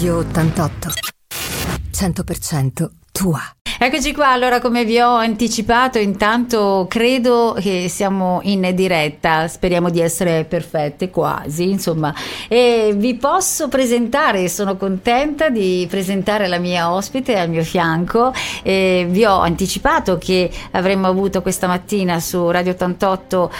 Radio 88. 100% tua. Eccoci qua, allora come vi ho anticipato, intanto credo che siamo in diretta, speriamo di essere perfette quasi, insomma, e vi posso presentare, sono contenta di presentare la mia ospite al mio fianco, e vi ho anticipato che avremmo avuto questa mattina su Radio 88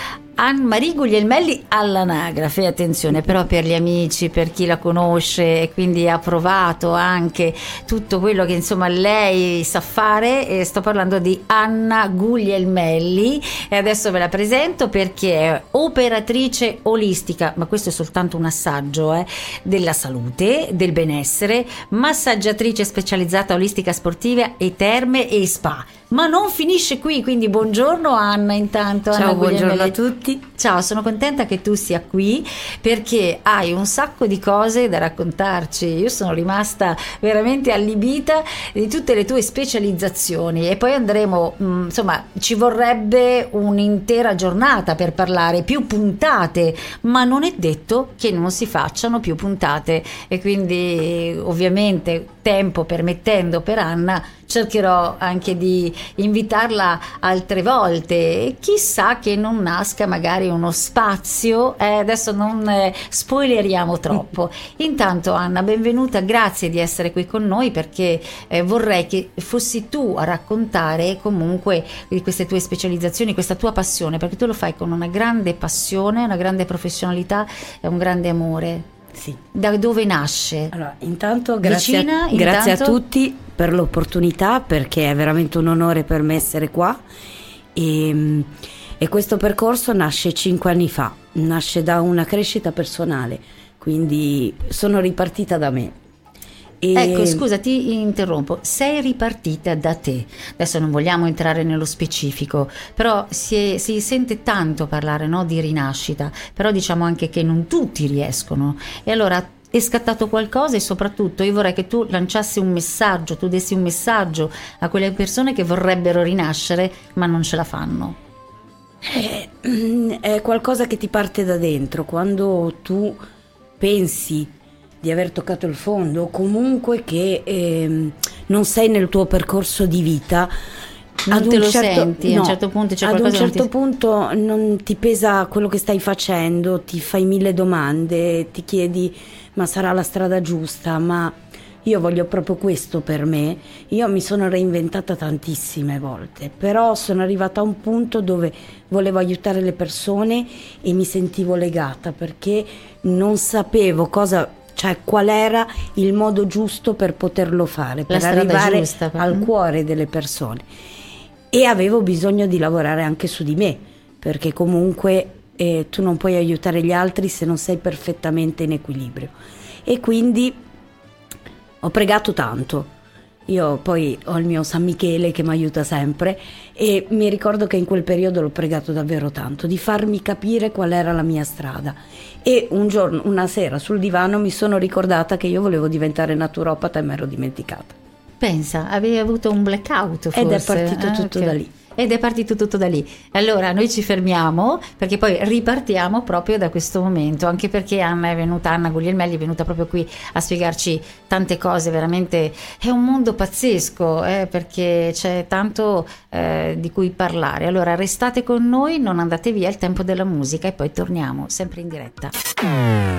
Anne-Marie Guglielmelli all'anagrafe, attenzione però per gli amici, per chi la conosce e quindi ha provato anche tutto quello che insomma lei sa fare e sto parlando di Anna Guglielmelli. E adesso ve la presento perché è operatrice olistica, ma questo è soltanto un assaggio eh, della salute, del benessere, massaggiatrice specializzata olistica sportiva e terme e spa ma non finisce qui, quindi buongiorno Anna intanto. Ciao, Anna buongiorno a tutti. Ciao, sono contenta che tu sia qui perché hai un sacco di cose da raccontarci. Io sono rimasta veramente allibita di tutte le tue specializzazioni e poi andremo, mm, insomma, ci vorrebbe un'intera giornata per parlare, più puntate, ma non è detto che non si facciano più puntate e quindi ovviamente tempo permettendo per Anna cercherò anche di invitarla altre volte. Chissà che non nasca magari uno spazio. Eh, adesso non eh, spoileriamo troppo. Intanto Anna benvenuta. Grazie di essere qui con noi perché eh, vorrei che fossi tu a raccontare comunque di queste tue specializzazioni questa tua passione perché tu lo fai con una grande passione una grande professionalità e un grande amore sì. Da dove nasce? Allora, intanto grazie, Vicina, a, grazie intanto... a tutti per l'opportunità perché è veramente un onore per me essere qua e, e questo percorso nasce cinque anni fa, nasce da una crescita personale, quindi sono ripartita da me. E... Ecco, scusa, ti interrompo. Sei ripartita da te. Adesso non vogliamo entrare nello specifico, però si, è, si sente tanto parlare no, di rinascita, però diciamo anche che non tutti riescono. E allora è scattato qualcosa e soprattutto io vorrei che tu lanciassi un messaggio, tu dessi un messaggio a quelle persone che vorrebbero rinascere ma non ce la fanno. È, eh, è qualcosa che ti parte da dentro, quando tu pensi di aver toccato il fondo o comunque che eh, non sei nel tuo percorso di vita. Non ad te un lo certo, senti, no, a un certo punto c'è ad un certo non ti... punto non ti pesa quello che stai facendo, ti fai mille domande, ti chiedi ma sarà la strada giusta, ma io voglio proprio questo per me. Io mi sono reinventata tantissime volte, però sono arrivata a un punto dove volevo aiutare le persone e mi sentivo legata perché non sapevo cosa cioè qual era il modo giusto per poterlo fare, per arrivare giusta, al cuore delle persone. E avevo bisogno di lavorare anche su di me, perché comunque eh, tu non puoi aiutare gli altri se non sei perfettamente in equilibrio. E quindi ho pregato tanto io poi ho il mio San Michele che mi aiuta sempre e mi ricordo che in quel periodo l'ho pregato davvero tanto di farmi capire qual era la mia strada. E un giorno, una sera sul divano mi sono ricordata che io volevo diventare naturopata e mi ero dimenticata. Pensa, avevi avuto un blackout forse. Ed è partito ah, tutto okay. da lì ed è partito tutto da lì. Allora noi ci fermiamo perché poi ripartiamo proprio da questo momento, anche perché Anna è venuta, Anna Guglielmelli è venuta proprio qui a spiegarci tante cose, veramente è un mondo pazzesco eh, perché c'è tanto eh, di cui parlare. Allora restate con noi, non andate via, è il tempo della musica e poi torniamo sempre in diretta.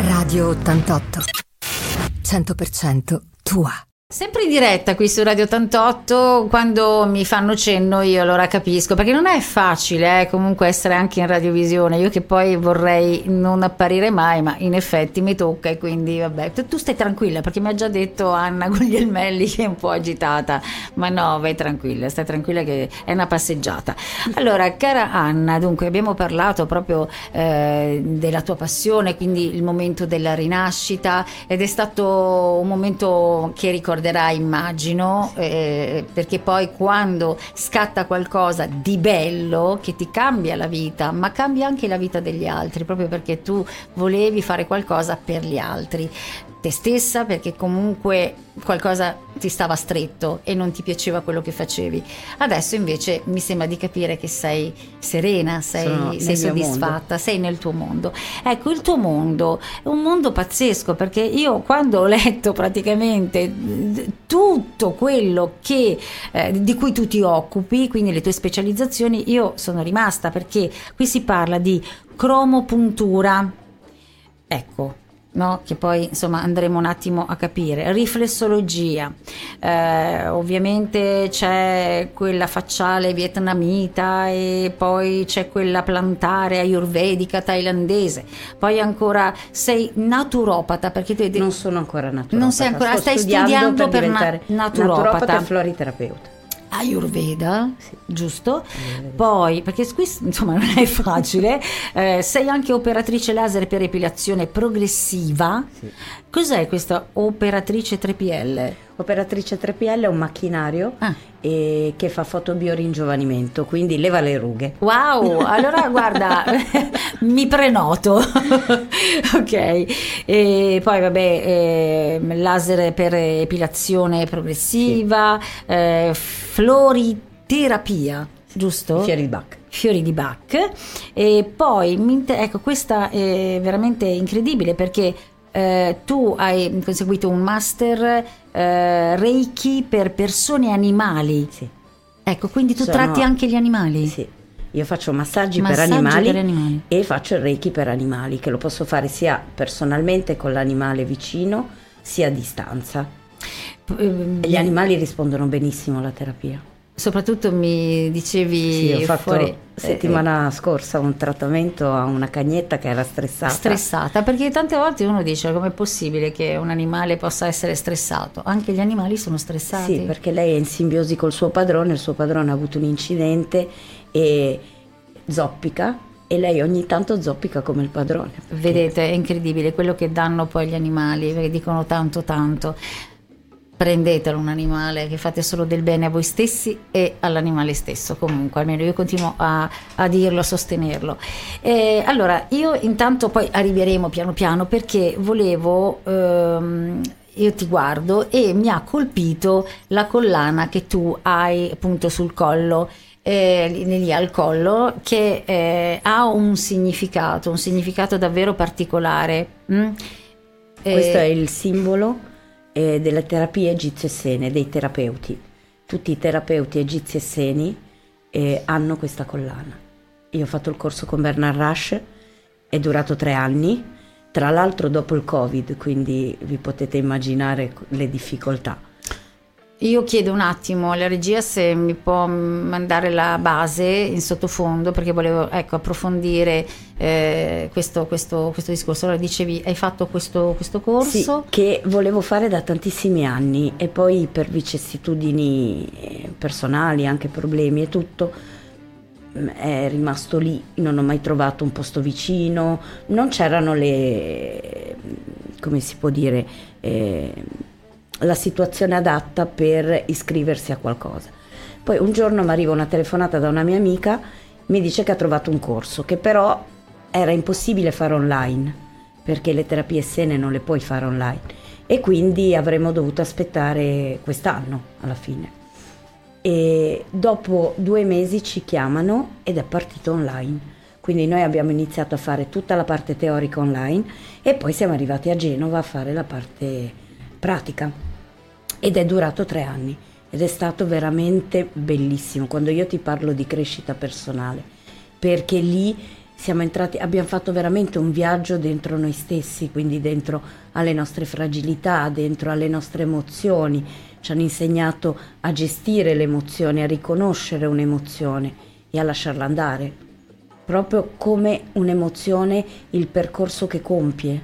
Radio 88 100% tua. Sempre in diretta qui su Radio 88, quando mi fanno cenno io allora capisco, perché non è facile eh, comunque essere anche in radiovisione, io che poi vorrei non apparire mai, ma in effetti mi tocca e quindi vabbè, tu, stai tranquilla perché mi ha già detto Anna Guglielmelli che è un po' agitata, ma no, vai tranquilla, stai tranquilla che è una passeggiata. Allora, cara Anna, dunque abbiamo parlato proprio eh, della tua passione, quindi il momento della rinascita ed è stato un momento che ricorda ricorderai, immagino, eh, perché poi quando scatta qualcosa di bello che ti cambia la vita, ma cambia anche la vita degli altri, proprio perché tu volevi fare qualcosa per gli altri. Te stessa perché comunque qualcosa ti stava stretto e non ti piaceva quello che facevi. Adesso invece mi sembra di capire che sei serena, sei, sei soddisfatta, sei nel tuo mondo. Ecco, il tuo mondo è un mondo pazzesco perché io quando ho letto praticamente tutto quello che, eh, di cui tu ti occupi, quindi le tue specializzazioni, io sono rimasta perché qui si parla di cromopuntura. Ecco, No? che poi insomma andremo un attimo a capire. Riflessologia, eh, ovviamente c'è quella facciale vietnamita e poi c'è quella plantare ayurvedica thailandese, poi ancora sei naturopata perché tu non sono ancora naturopata, non sei ancora, stai studiando, studiando per, per na- naturopata. naturopata e floriterapeuta. Ayurveda, sì. giusto? Ayurveda. Poi, perché qui insomma non è facile, eh, sei anche operatrice laser per epilazione progressiva. Sì. Cos'è questa operatrice 3PL? Operatrice 3PL è un macchinario ah. e, che fa fotobioringiovanimento, quindi leva le rughe. Wow, allora guarda, mi prenoto. ok, e poi vabbè, eh, laser per epilazione progressiva, sì. eh, floriterapia, giusto? Fiori di Bach fiori di Bach e poi ecco questa è veramente incredibile perché eh, tu hai conseguito un master eh, Reiki per persone e animali. Sì. Ecco, quindi tu Sono... tratti anche gli animali? Sì. Io faccio massaggi, massaggi per, animali per, animali e faccio il Reiki per animali, che lo posso fare sia personalmente con l'animale vicino, sia a distanza. Ehm, gli animali rispondono benissimo alla terapia. Soprattutto mi dicevi sì, ho fatto fuori, settimana eh, scorsa un trattamento a una cagnetta che era stressata. Stressata, perché tante volte uno dice com'è possibile che un animale possa essere stressato? Anche gli animali sono stressati. Sì, perché lei è in simbiosi col suo padrone, il suo padrone ha avuto un incidente e zoppica e lei ogni tanto zoppica come il padrone. Vedete, è incredibile quello che danno poi gli animali, perché dicono tanto tanto prendetelo un animale, che fate solo del bene a voi stessi e all'animale stesso, comunque, almeno io continuo a, a dirlo, a sostenerlo. E allora, io intanto poi arriveremo piano piano perché volevo... Ehm, io ti guardo e mi ha colpito la collana che tu hai appunto sul collo. Eh, lì al collo che eh, ha un significato, un significato davvero particolare. Mm? Questo è il simbolo eh, delle terapie egizie-sene, dei terapeuti. Tutti i terapeuti egizi e seni eh, hanno questa collana. Io ho fatto il corso con Bernard Rush, è durato tre anni, tra l'altro dopo il Covid, quindi vi potete immaginare le difficoltà io chiedo un attimo alla regia se mi può mandare la base in sottofondo perché volevo ecco, approfondire eh, questo, questo, questo, discorso. Allora dicevi, hai fatto questo, questo corso? Sì, che volevo fare da tantissimi anni e poi per vicissitudini eh, personali, anche problemi e tutto, mm, è rimasto lì, non ho mai trovato un posto vicino, non c'erano le, come si può dire... Eh, la situazione adatta per iscriversi a qualcosa. Poi un giorno mi arriva una telefonata da una mia amica, mi dice che ha trovato un corso, che però era impossibile fare online, perché le terapie sene non le puoi fare online e quindi avremmo dovuto aspettare quest'anno alla fine. E dopo due mesi ci chiamano ed è partito online. Quindi noi abbiamo iniziato a fare tutta la parte teorica online e poi siamo arrivati a Genova a fare la parte pratica ed è durato tre anni ed è stato veramente bellissimo. Quando io ti parlo di crescita personale, perché lì siamo entrati, abbiamo fatto veramente un viaggio dentro noi stessi, quindi dentro alle nostre fragilità, dentro alle nostre emozioni, ci hanno insegnato a gestire le emozioni, a riconoscere un'emozione e a lasciarla andare, proprio come un'emozione il percorso che compie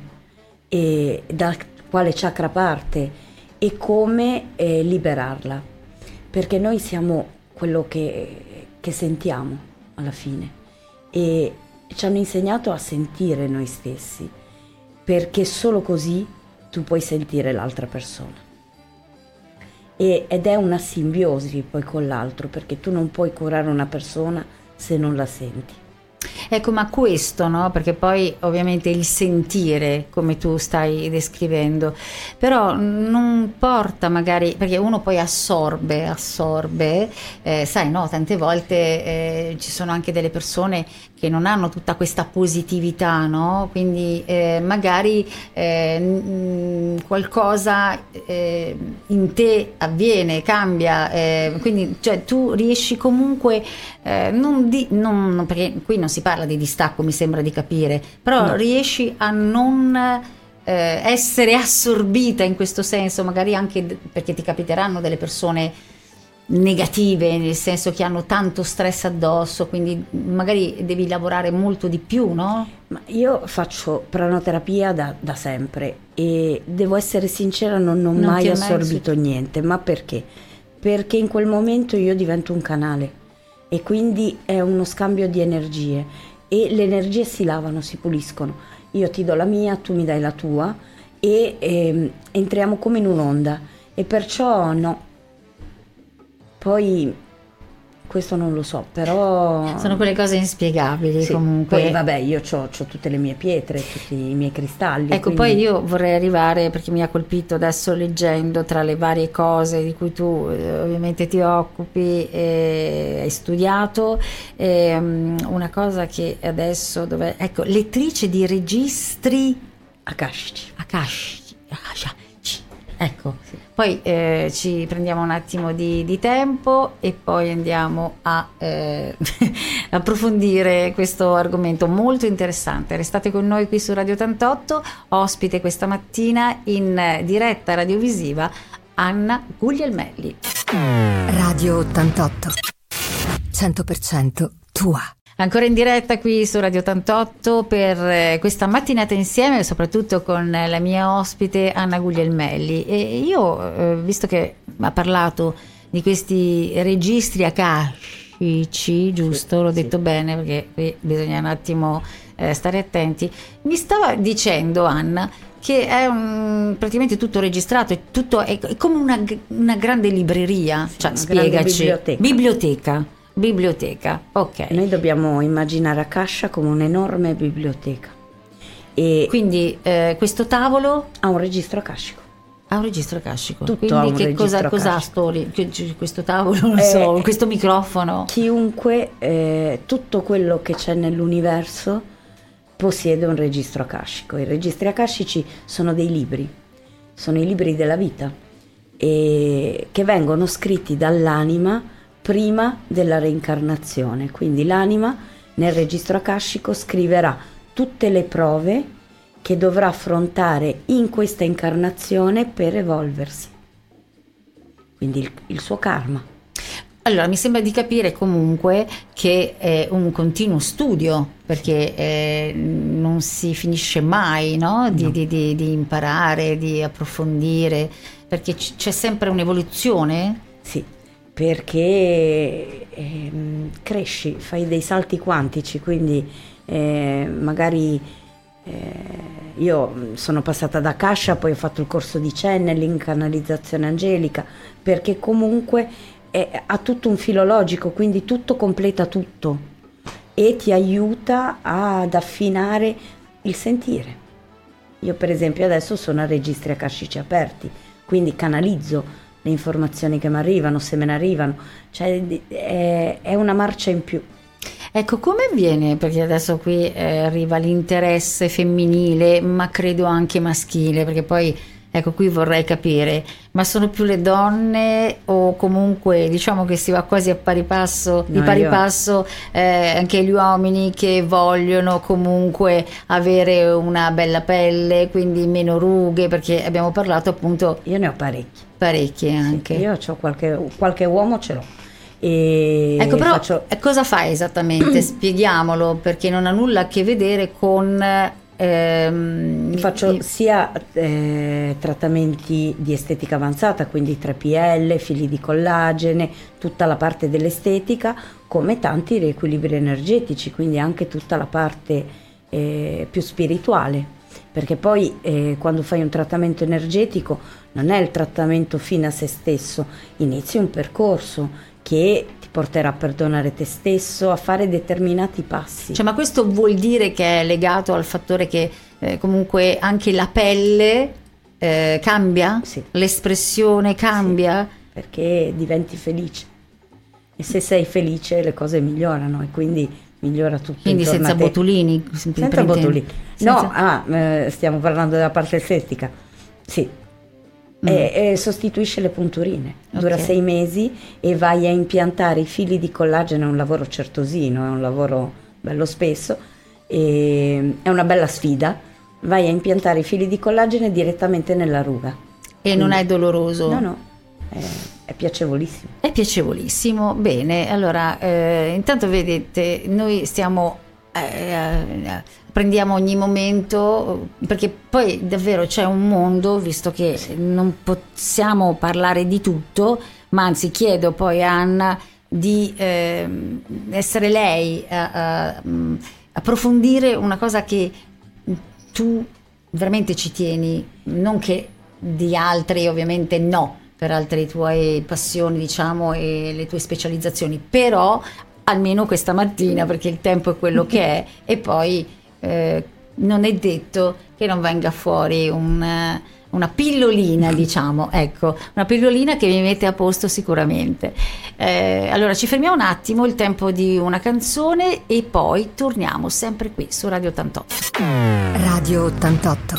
e da quale chakra parte e come eh, liberarla, perché noi siamo quello che, che sentiamo alla fine e ci hanno insegnato a sentire noi stessi, perché solo così tu puoi sentire l'altra persona. E, ed è una simbiosi poi con l'altro, perché tu non puoi curare una persona se non la senti. Ecco, ma questo, no? Perché poi ovviamente il sentire, come tu stai descrivendo, però non porta magari, perché uno poi assorbe, assorbe, eh, sai, no? Tante volte eh, ci sono anche delle persone che non hanno tutta questa positività, no? Quindi eh, magari eh, mh, qualcosa eh, in te avviene, cambia, eh, quindi cioè, tu riesci comunque, eh, non di, non, perché qui non si parla di distacco, mi sembra di capire, però no. riesci a non eh, essere assorbita in questo senso, magari anche perché ti capiteranno delle persone negative, nel senso che hanno tanto stress addosso, quindi magari devi lavorare molto di più, no? Ma io faccio pranoterapia da, da sempre e devo essere sincera, non, non, non mai assorbito mai niente, ma perché? Perché in quel momento io divento un canale e quindi è uno scambio di energie e le energie si lavano, si puliscono. Io ti do la mia, tu mi dai la tua e eh, entriamo come in un'onda e perciò no, poi questo non lo so, però... Sono quelle cose inspiegabili sì, comunque. Poi vabbè, io ho tutte le mie pietre, tutti i miei cristalli. Ecco, quindi... poi io vorrei arrivare, perché mi ha colpito adesso leggendo tra le varie cose di cui tu eh, ovviamente ti occupi e hai studiato, eh, una cosa che adesso, dove, ecco, lettrice di registri... Akashici. Akashici. Ecco, sì. Poi eh, ci prendiamo un attimo di, di, tempo e poi andiamo a eh, approfondire questo argomento molto interessante. Restate con noi qui su Radio 88, ospite questa mattina in diretta radiovisiva Anna Guglielmelli. Radio 88, 100% tua. Ancora in diretta qui su Radio 88 per eh, questa mattinata insieme, soprattutto con la mia ospite Anna Guglielmelli. E io, eh, visto che ha parlato di questi registri akashici, giusto? L'ho detto bene perché qui bisogna un attimo eh, stare attenti. Mi stava dicendo Anna che è un, praticamente tutto registrato, è, tutto, è, è come una, una, grande libreria, cioè, spiegaci. biblioteca. biblioteca. Biblioteca, ok. Noi dobbiamo immaginare Akasha come un'enorme biblioteca. E Quindi eh, questo tavolo ha un registro akashico. Ha un registro akashico. Tutto Quindi che cosa, cos'ha sto, questo tavolo, eh, so, questo microfono? Chiunque, eh, tutto quello che c'è nell'universo possiede un registro akashico. I registri akashici sono dei libri, sono i libri della vita, che vengono scritti dall'anima prima della reincarnazione. Quindi l'anima nel registro akashico scriverà tutte le prove che dovrà affrontare in questa incarnazione per evolversi. Quindi il, il suo karma. Allora, mi sembra di capire comunque che è un continuo studio, perché eh, non si finisce mai no? Di, no. Di, di, di, imparare, di approfondire, perché c- c'è sempre un'evoluzione. Sì, perché eh, cresci, fai dei salti quantici, quindi eh, magari eh, io sono passata da Cascia, poi ho fatto il corso di channeling, canalizzazione angelica, perché comunque ha tutto un filologico, quindi tutto completa tutto e ti aiuta ad affinare il sentire. Io per esempio adesso sono a registri akashici aperti, quindi canalizzo le informazioni che mi arrivano, se me ne arrivano, cioè è, è una marcia in più. Ecco, come avviene? Perché adesso qui eh, arriva l'interesse femminile, ma credo anche maschile, perché poi Ecco, qui vorrei capire, ma sono più le donne o comunque diciamo che si va quasi a pari passo, no, di pari io... passo eh, anche gli uomini che vogliono comunque avere una bella pelle, quindi meno rughe, perché abbiamo parlato appunto... Io ne ho parecchi. Parecchie anche. Sì, io ho qualche, qualche uomo ce l'ho. E ecco, però faccio... cosa fai esattamente? Spieghiamolo perché non ha nulla a che vedere con Ehm, Faccio sia eh, trattamenti di estetica avanzata, quindi 3PL, fili di collagene, tutta la parte dell'estetica, come tanti riequilibri energetici, quindi anche tutta la parte eh, più spirituale. Perché poi eh, quando fai un trattamento energetico non è il trattamento fine a se stesso, inizi un percorso che ti porterà a perdonare te stesso, a fare determinati passi. Cioè, ma questo vuol dire che è legato al fattore che eh, comunque anche la pelle eh, cambia? Sì. L'espressione cambia? Sì, perché diventi felice. E se sei felice le cose migliorano e quindi migliora tutto. Quindi senza botulini? Senza botulini. Senza... No, ah, eh, stiamo parlando della parte estetica. Sì, Mm. E, e, sostituisce le punturine. Dura okay. sei mesi e vai a impiantare i fili di collagene, è un lavoro certosino, è un lavoro bello spesso, è una bella sfida. Vai a impiantare i fili di collagene direttamente nella ruga. E Quindi, non è doloroso? No, no, è, è piacevolissimo. È piacevolissimo, bene. Allora, eh, intanto vedete, noi stiamo eh, eh, prendiamo ogni momento, perché poi davvero c'è un mondo, visto che non possiamo parlare di tutto, ma anzi chiedo poi a Anna di eh, essere lei a, a, approfondire una cosa che tu veramente ci tieni, non che di altri ovviamente no, per altre tue passioni diciamo e le tue specializzazioni, però almeno questa mattina perché il tempo è quello che è e poi eh, non è detto che non venga fuori un, una pillolina, diciamo, ecco, una pillolina che mi mette a posto sicuramente. Eh, allora ci fermiamo un attimo, il tempo di una canzone e poi torniamo sempre qui su Radio 88. Radio 88,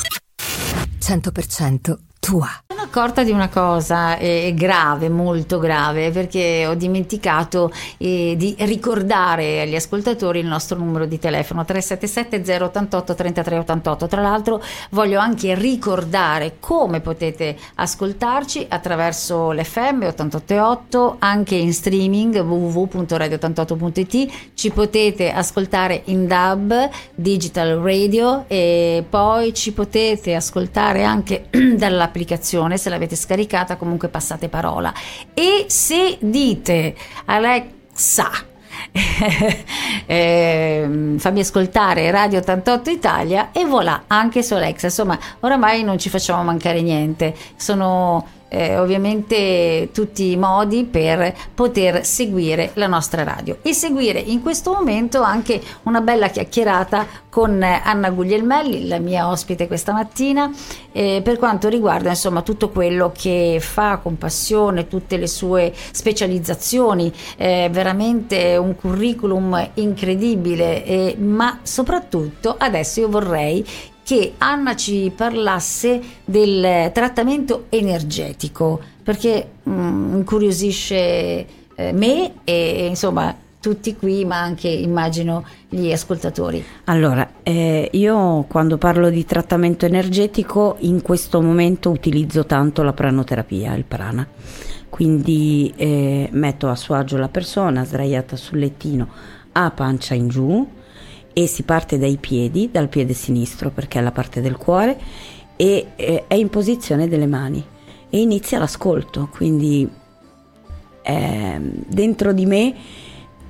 100% tua accorta di una cosa eh, grave, molto grave, perché ho dimenticato eh, di ricordare agli ascoltatori il nostro numero di telefono 377 088 3388. Tra l'altro voglio anche ricordare come potete ascoltarci attraverso l'FM 888, anche in streaming www.radio88.it. Ci potete ascoltare in DAB, Digital Radio e poi ci potete ascoltare anche dall'applicazione se l'avete scaricata comunque passate parola. E se dite Alexa, eh, fammi ascoltare Radio 88 Italia e voilà anche su Alexa insomma oramai non ci facciamo mancare niente sono eh, ovviamente tutti i modi per poter seguire la nostra radio e seguire in questo momento anche una bella chiacchierata con Anna Guglielmelli, la mia ospite questa mattina, eh, per quanto riguarda insomma tutto quello che fa con passione, tutte le sue specializzazioni, eh, veramente un curriculum incredibile, eh, ma soprattutto adesso io vorrei che Anna ci parlasse del trattamento energetico, perché mm, incuriosisce eh, me e insomma tutti qui, ma anche immagino gli ascoltatori. Allora, eh, io quando parlo di trattamento energetico in questo momento utilizzo tanto la pranoterapia, il prana. Quindi eh, metto a suo agio la persona sdraiata sul lettino a pancia in giù, e si parte dai piedi, dal piede sinistro perché è la parte del cuore e eh, è in posizione delle mani e inizia l'ascolto, quindi eh, dentro di me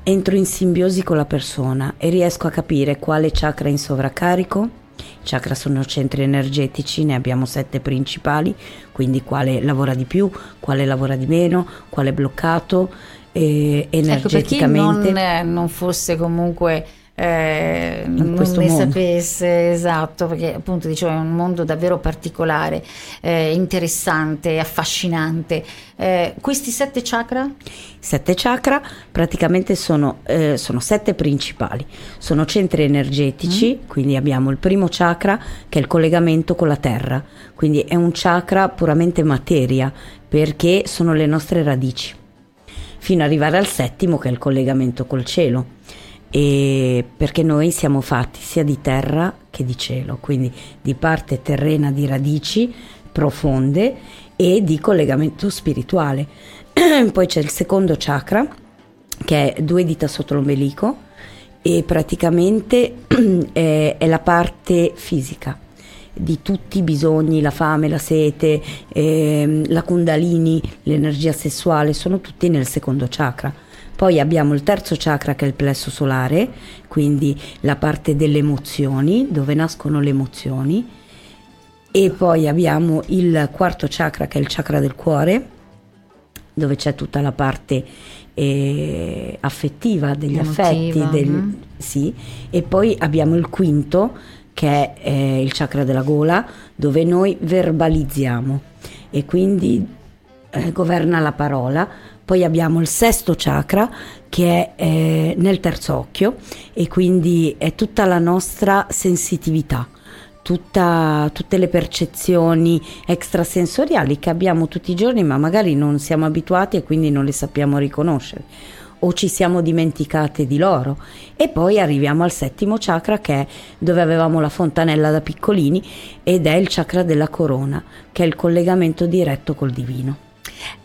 entro in simbiosi con la persona e riesco a capire quale chakra è in sovraccarico. I chakra sono centri energetici, ne abbiamo sette principali, quindi quale lavora di più, quale lavora di meno, quale è bloccato eh, energeticamente. Ecco, per chi non, non fosse comunque eh, non ne mondo. sapesse esatto perché appunto dicevo è un mondo davvero particolare eh, interessante affascinante eh, questi sette chakra? sette chakra praticamente sono, eh, sono sette principali sono centri energetici mm. quindi abbiamo il primo chakra che è il collegamento con la terra quindi è un chakra puramente materia perché sono le nostre radici fino ad arrivare al settimo che è il collegamento col cielo e perché noi siamo fatti sia di terra che di cielo, quindi di parte terrena di radici profonde e di collegamento spirituale. Poi c'è il secondo chakra che è due dita sotto l'ombelico e praticamente è, è la parte fisica di tutti i bisogni, la fame, la sete, ehm, la kundalini, l'energia sessuale, sono tutti nel secondo chakra poi abbiamo il terzo chakra che è il plesso solare, quindi la parte delle emozioni, dove nascono le emozioni. E poi abbiamo il quarto chakra che è il chakra del cuore, dove c'è tutta la parte eh, affettiva degli Emotiva, affetti, del- mhm. sì. e poi abbiamo il quinto che è eh, il chakra della gola dove noi verbalizziamo e quindi eh, governa la parola. Poi abbiamo il sesto chakra che è eh, nel terzo occhio e quindi è tutta la nostra sensitività, tutta- tutte le percezioni extrasensoriali che abbiamo tutti i giorni ma magari non siamo abituati e quindi non le sappiamo riconoscere o ci siamo dimenticate di loro. E poi arriviamo al settimo chakra che è dove avevamo la fontanella da piccolini ed è il chakra della corona, che è il collegamento diretto col divino.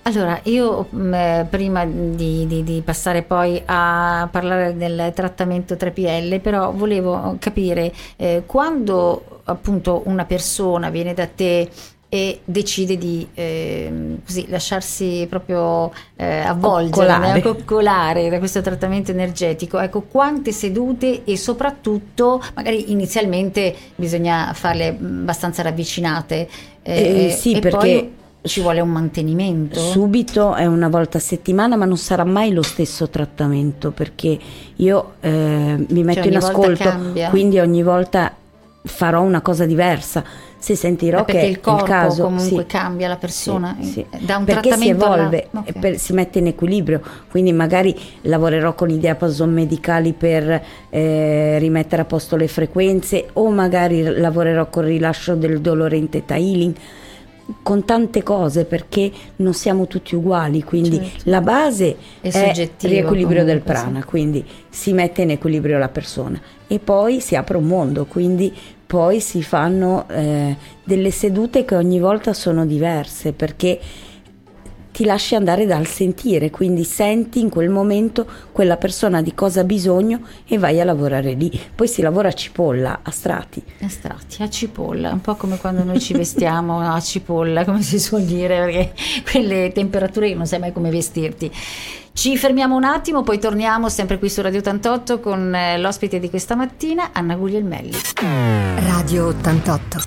Allora, io mh, eh, prima di, di- di passare poi a parlare del trattamento 3PL, però volevo capire eh, quando appunto una persona viene da te e decide di ehm, così, lasciarsi proprio eh, avvolgere, Coccolare. né, coccolare da questo trattamento energetico, ecco quante sedute e soprattutto magari inizialmente bisogna farle abbastanza ravvicinate Eh, sì, perché- poi ci vuole un mantenimento. Subito è una volta a settimana, ma non sarà mai lo stesso trattamento perché io eh, mi metto Cioè, in ascolto, cambia. quindi ogni volta farò una cosa diversa. Se sentirò Eh, che il corpo il caso comunque sì. cambia la persona, Sì, sì. da un perché si trattamento alla- evolve, Ok. e per- si mette in equilibrio, quindi magari lavorerò con i diapason medicali per eh, rimettere a posto le frequenze o magari lavorerò col rilascio del dolore in theta healing con tante cose perché non siamo tutti uguali, quindi Certo. la base È è, riequilibrio del comunque, sì. prana, quindi si mette in equilibrio la persona e poi si apre un mondo, quindi poi si fanno eh, delle sedute che ogni volta sono diverse perché ti lasci andare dal sentire, quindi senti in quel momento quella persona di cosa ha bisogno e vai a lavorare lì. Poi si lavora a cipolla, a strati. Estratti a cipolla, un po' come quando noi ci vestiamo a cipolla, come si suol dire, perché quelle temperature che non sai mai come vestirti. Ci fermiamo un attimo, poi torniamo sempre qui su Radio 88 con eh, l'ospite di questa mattina, Anna Guglielmelli. Radio 88.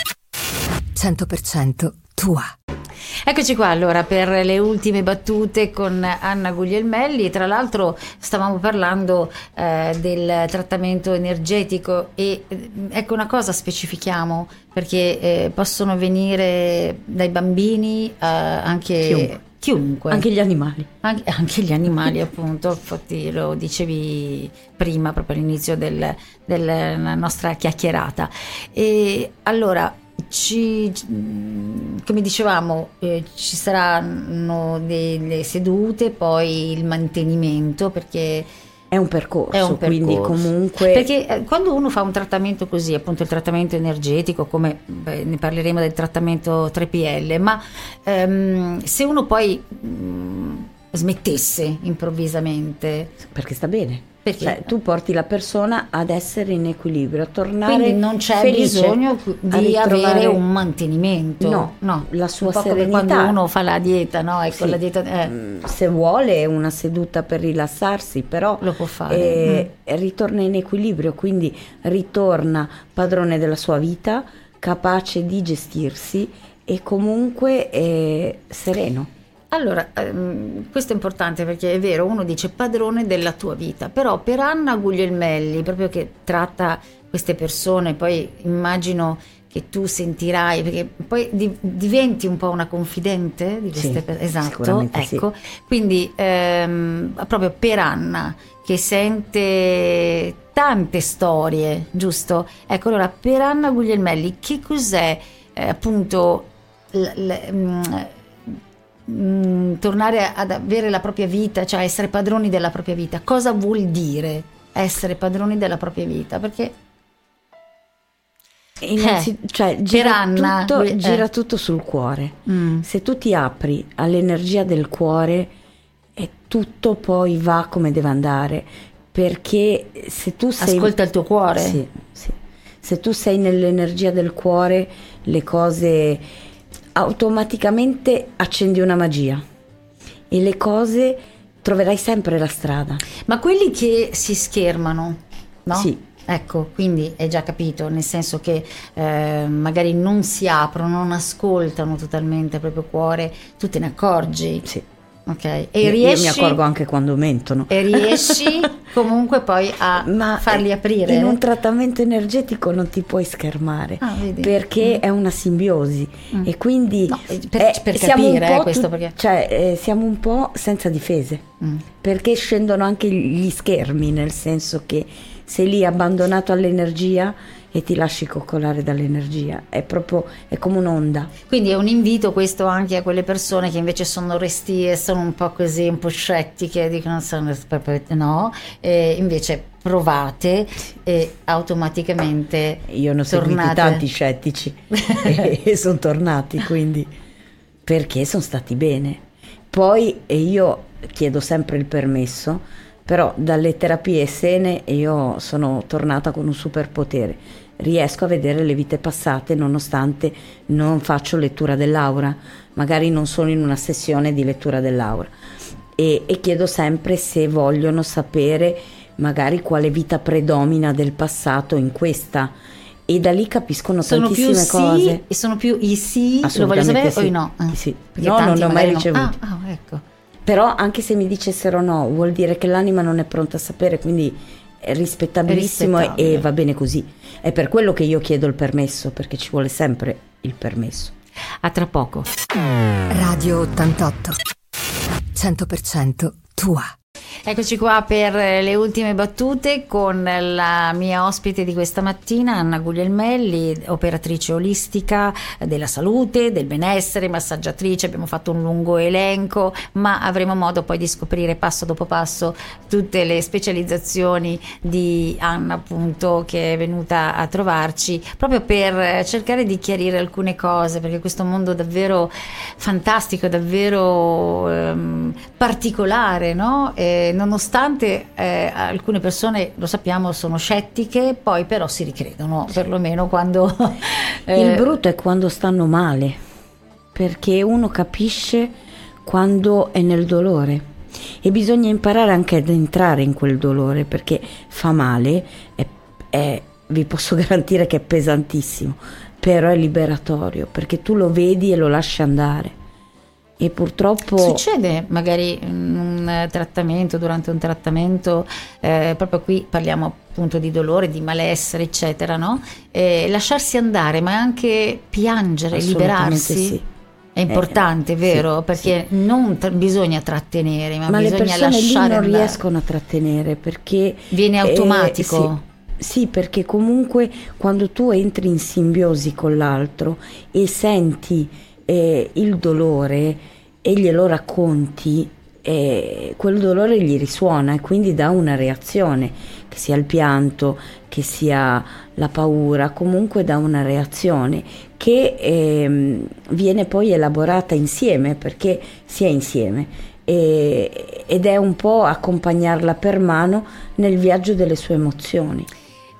100% tua. Eccoci qua allora per le ultime battute con Anna Guglielmelli. Tra l'altro stavamo parlando eh, del trattamento energetico e eh, ecco una cosa specifichiamo perché eh, possono venire dai bambini eh, anche Chiunque. chiunque. Anche gli animali. Anche, anche gli animali, appunto, infatti lo dicevi prima, proprio all'inizio del- della nostra chiacchierata. E allora, ci, come dicevamo, eh, ci saranno delle sedute, poi il mantenimento, perché È un percorso, è un quindi percorso. comunque... Perché eh, quando uno fa un trattamento così, appunto il trattamento energetico, come beh, ne parleremo del trattamento 3PL, ma ehm, se uno poi mh, smettesse improvvisamente, Perché sta bene. Perché? Cioè, tu porti la persona ad essere in equilibrio, a tornare quindi non c'è felice, bisogno di avere un mantenimento. No, la sua un po' come serenità. quando uno fa la dieta, no? Ecco, Sì. la dieta... eh, Mm, Se vuole una seduta per rilassarsi, però Lo può fare. eh, ritorna in equilibrio, quindi ritorna padrone della sua vita, capace di gestirsi e comunque eh, sereno. Allora, ehm, questo è importante perché è vero, uno dice padrone della tua vita, però per Anna Guglielmelli, proprio che tratta queste persone, poi immagino che tu sentirai, perché poi di- diventi un po' una confidente di queste Sì, persone. Esatto, sicuramente sì. ecco. Quindi ehm, proprio per Anna che sente tante storie, giusto? Ecco, allora per Anna Guglielmelli, che cos'è eh, appunto l- l- mm, mm, tornare ad avere la propria vita, cioè essere padroni della propria vita? Cosa vuol dire essere padroni della propria vita? Perché innanzi- cioè, gira, Eh, Anna, tutto, eh. gira tutto sul cuore. mm, Se tu ti apri all'energia del cuore e tutto poi va come deve andare, perché se tu sei... ascolta il tuo cuore. Sì, sì. Se tu sei nell'energia del cuore, le cose automaticamente accendi una magia e le cose troverai sempre la strada. Ma quelli che si schermano, no? Sì. Ecco, quindi è già capito, nel senso che eh, magari non si aprono, non ascoltano totalmente il proprio cuore, tu te ne accorgi. Sì. Ok, e Io- riesci, Io mi accorgo anche quando mentono. e riesci comunque poi a Ma farli aprire. In un trattamento energetico non ti puoi schermare Ah, perché è una simbiosi e quindi No, eh, per- eh, per siamo un capire, eh, questo perché- cioè, eh, siamo un po' senza difese Mm. perché scendono anche gli schermi, nel senso che sei lì abbandonato all'energia e ti lasci coccolare dall'energia, è proprio è come un'onda. Quindi è un invito questo anche a quelle persone che invece sono restie, sono un po' così, un po' scettiche, dicono sono no, e invece provate e automaticamente Io ne ho tornate. tanti scettici e, e sono tornati, quindi perché sono stati bene. Poi e io chiedo sempre il permesso, però dalle terapie sene io sono tornata con un superpotere. Riesco a vedere le vite passate nonostante non faccio lettura dell'aura, magari non sono in una sessione di lettura dell'aura. E, e chiedo sempre se vogliono sapere magari quale vita predomina del passato in questa e da lì capiscono sono tantissime sì cose. e sono più i sì, lo voglio sapere sì. o i no? Ah, Sì. No, non tanti ne ho mai non- ricevuti. Ah, ah, ecco. Però anche se mi dicessero no, vuol dire che l'anima non è pronta a sapere, quindi rispettabilissimo e- e va bene così. È per quello che io chiedo il permesso, perché ci vuole sempre il permesso. A tra poco. Radio 88. 100% tua. Eccoci qua per le ultime battute con la mia ospite di questa mattina, Anna Guglielmelli, operatrice olistica della salute, del benessere, massaggiatrice. Abbiamo fatto un lungo elenco, ma avremo modo poi di scoprire passo dopo passo tutte le specializzazioni di Anna, appunto, che è venuta a trovarci proprio per cercare di chiarire alcune cose, perché questo mondo davvero fantastico, davvero ehm, particolare, no? E nonostante eh, alcune persone, lo sappiamo, sono scettiche, poi però si ricredono, perlomeno quando... eh, Il brutto è quando stanno male, perché uno capisce quando è nel dolore e bisogna imparare anche ad entrare in quel dolore perché fa male, è- è- vi posso garantire che è pesantissimo, però è liberatorio perché tu lo vedi e lo lasci andare. E purtroppo Succede magari un eh, trattamento, durante un trattamento, eh, proprio qui parliamo appunto di dolore, di malessere, eccetera, no? Eh, lasciarsi andare, ma anche piangere, liberarsi. sì. È importante, Eh, vero? sì, Perché non tra- bisogna trattenere, ma, ma le bisogna persone lì lasciare non andare. riescono a trattenere perché Viene eh, automatico. sì. Sì, perché comunque quando tu entri in simbiosi con l'altro e senti eh, il dolore e glielo racconti, eh, quel dolore gli risuona e quindi dà una reazione, che sia il pianto, che sia la paura, comunque dà una reazione che ehm, viene poi elaborata insieme perché si è insieme e- ed è un po' accompagnarla per mano nel viaggio delle sue emozioni.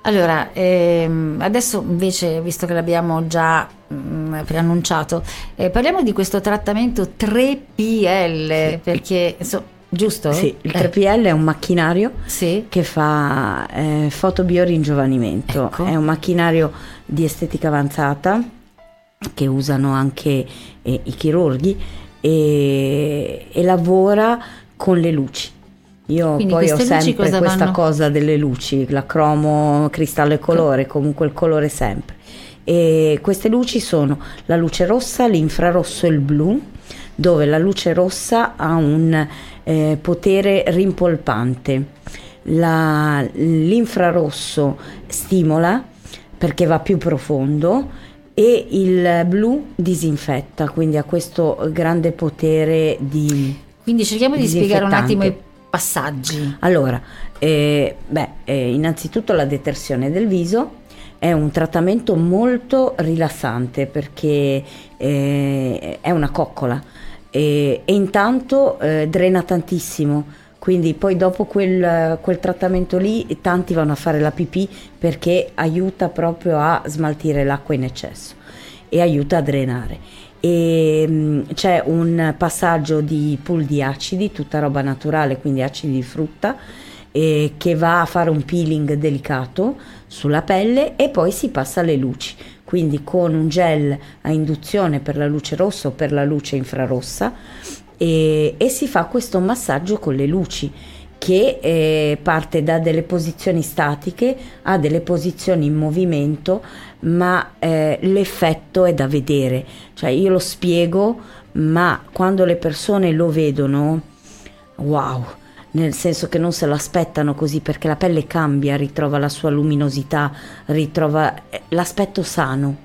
Allora, ehm, adesso invece, visto che l'abbiamo già mm, preannunciato, eh, parliamo di questo trattamento 3PL, perché, insomma, giusto? Sì, il Eh, 3PL è un macchinario sì. che fa eh, fotobioringiovanimento, Ecco. è un macchinario di estetica avanzata che usano anche eh, i chirurghi e, e lavora con le luci. Io Quindi poi ho sempre cosa questa vanno? cosa delle luci, la cromo, cristallo e colore, comunque il colore sempre. E queste luci sono la luce rossa, l'infrarosso e il blu, dove la luce rossa ha un eh, potere rimpolpante. La- l'infrarosso stimola perché va più profondo e il blu disinfetta, quindi ha questo grande potere di... Quindi cerchiamo di spiegare un attimo i. passaggi. Allora, eh, beh, eh, innanzitutto la detersione del viso è un trattamento molto rilassante perché eh, è una coccola e, e intanto eh, drena tantissimo. Quindi poi dopo quel, quel trattamento lì tanti vanno a fare la pipì perché aiuta proprio a smaltire l'acqua in eccesso e aiuta a drenare. E, mh, c'è un passaggio di pool di acidi, tutta roba naturale, quindi acidi di frutta, eh, che va a fare un peeling delicato sulla pelle e poi si passa alle luci. Quindi con un gel a induzione per la luce rossa o per la luce infrarossa e, e si fa questo massaggio con le luci che eh, parte da delle posizioni statiche a delle posizioni in movimento, ma eh, l'effetto è da vedere. Cioè io lo spiego, ma quando le persone lo vedono, wow, nel senso che non se l'aspettano così perché la pelle cambia, ritrova la sua luminosità, ritrova eh, l'aspetto sano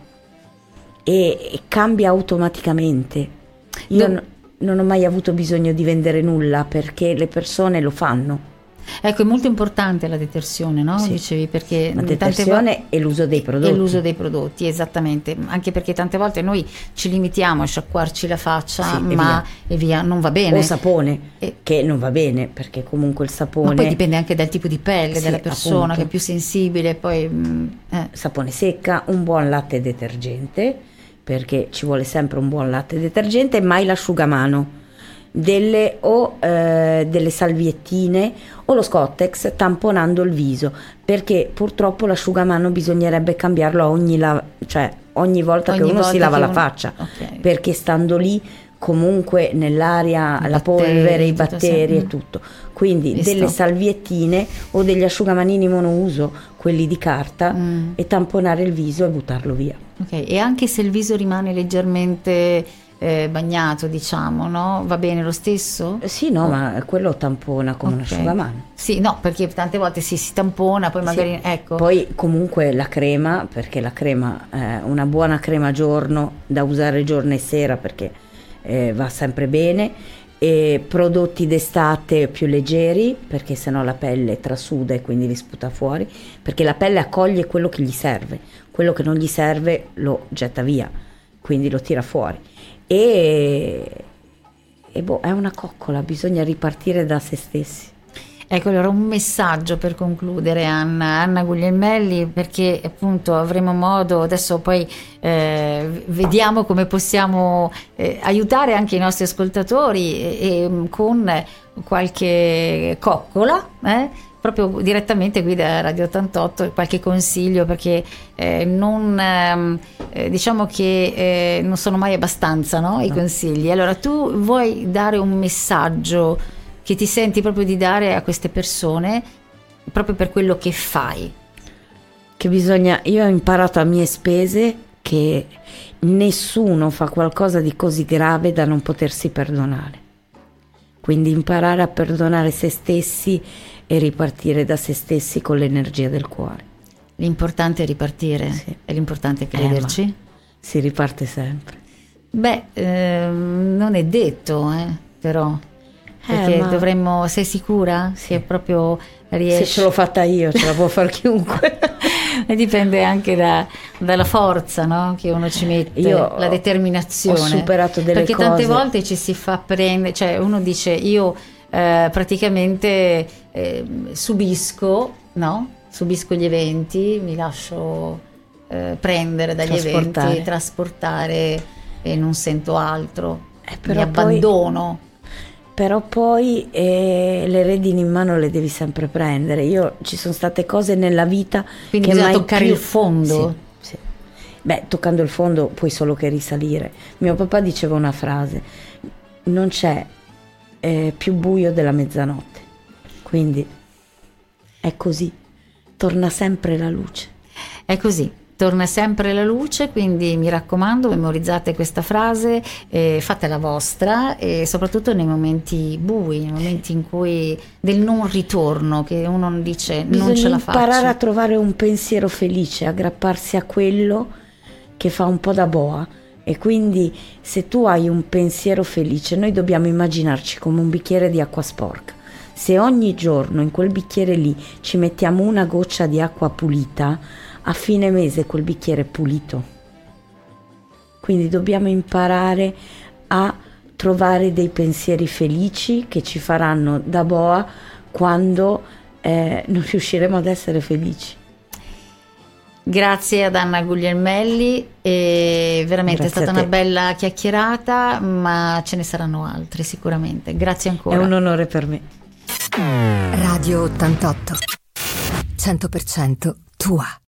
e, e cambia automaticamente. Io Do- non ho mai avuto bisogno di vendere nulla perché le persone lo fanno. Ecco, è molto importante la detersione, no? Sì. Dicevi perché La detersione vo- e l'uso dei prodotti. E l'uso dei prodotti, esattamente. Anche perché tante volte noi ci limitiamo a sciacquarci la faccia, Sì, e ma e via. non va bene. O sapone, E- che non va bene perché comunque il sapone... Ma poi dipende anche dal tipo di pelle Sì, della persona appunto. che è più sensibile, poi mm, eh. sapone secca, un buon latte detergente, perché ci vuole sempre un buon latte detergente, mai l'asciugamano, delle, o eh, delle salviettine o lo Scottex tamponando il viso, perché purtroppo l'asciugamano bisognerebbe cambiarlo ogni, la- cioè, ogni volta che Ogni uno volta si lava che la uno- faccia, Ok. perché stando lì comunque nell'aria I la batteri, polvere, i batteri e tutto. Quindi Visto. delle salviettine o degli asciugamanini monouso, quelli di carta, Mm. e tamponare il viso e buttarlo via. Ok, e anche se il viso rimane leggermente eh, bagnato, diciamo, no? Va bene lo stesso? Sì, no, ma quello tampona come un Ok. asciugamano. Sì, no, perché tante volte si, si tampona, poi magari, Sì. ecco. Poi comunque la crema, perché la crema, eh, una buona crema a giorno da usare giorno e sera perché eh, va sempre bene. E prodotti d'estate più leggeri perché sennò la pelle trasuda e quindi li sputa fuori perché la pelle accoglie quello che gli serve quello che non gli serve lo getta via quindi lo tira fuori e, e boh, è una coccola bisogna ripartire da se stessi. Ecco, allora un messaggio per concludere, Anna, Anna Guglielmelli, perché appunto avremo modo, adesso poi eh, vediamo come possiamo eh, aiutare anche i nostri ascoltatori e, con qualche coccola, eh, proprio direttamente qui da Radio 88, qualche consiglio, perché eh, non, ehm, eh, diciamo che eh, non sono mai abbastanza no, i consigli. Allora tu vuoi dare un messaggio che ti senti proprio di dare a queste persone proprio per quello che fai. che bisogna io ho imparato a mie spese che nessuno fa qualcosa di così grave da non potersi perdonare quindi imparare a perdonare se stessi e ripartire da se stessi con l'energia del cuore L'importante è ripartire Sì. e l'importante è Eh, crederci. si riparte sempre Beh, ehm, non è detto, eh, però. Perché ma- dovremmo. Sei sicura? Proprio se riesci. ce l'ho fatta io ce la può fare chiunque E dipende anche da- dalla forza no? che uno ci mette, Io la determinazione. ho superato delle Perché tante cose. volte ci si fa prendere, cioè uno dice io eh, praticamente eh, subisco, no? Subisco gli eventi, mi lascio eh, prendere dagli Trasportare. eventi, trasportare e non sento altro. Eh, mi però poi- abbandono. Però poi eh, le redini in mano le devi sempre prendere. Io ci sono state cose nella vita Quindi che mai toccare più- il fondo. Sì, sì. Beh, toccando il fondo puoi solo che risalire. Mio papà diceva una frase: non c'è eh, più buio della mezzanotte. Quindi è così. Torna sempre la luce. È così. Torna sempre la luce, quindi mi raccomando, memorizzate questa frase, eh, fatela vostra e soprattutto nei momenti bui, nei momenti in cui del non ritorno, che uno dice non Bisogna ce la faccio. imparare a trovare un pensiero felice, aggrapparsi a quello che fa un po' da boa. E quindi se tu hai un pensiero felice, noi dobbiamo immaginarci come un bicchiere di acqua sporca. Se ogni giorno in quel bicchiere lì ci mettiamo una goccia di acqua pulita, a fine mese quel bicchiere è pulito. Quindi dobbiamo imparare a trovare dei pensieri felici che ci faranno da boa quando eh, non riusciremo ad essere felici. Grazie ad Anna Guglielmelli, e veramente Grazie è stata una bella chiacchierata, ma ce ne saranno altre sicuramente. Grazie È ancora. un onore per me. Radio 88. 100% tua.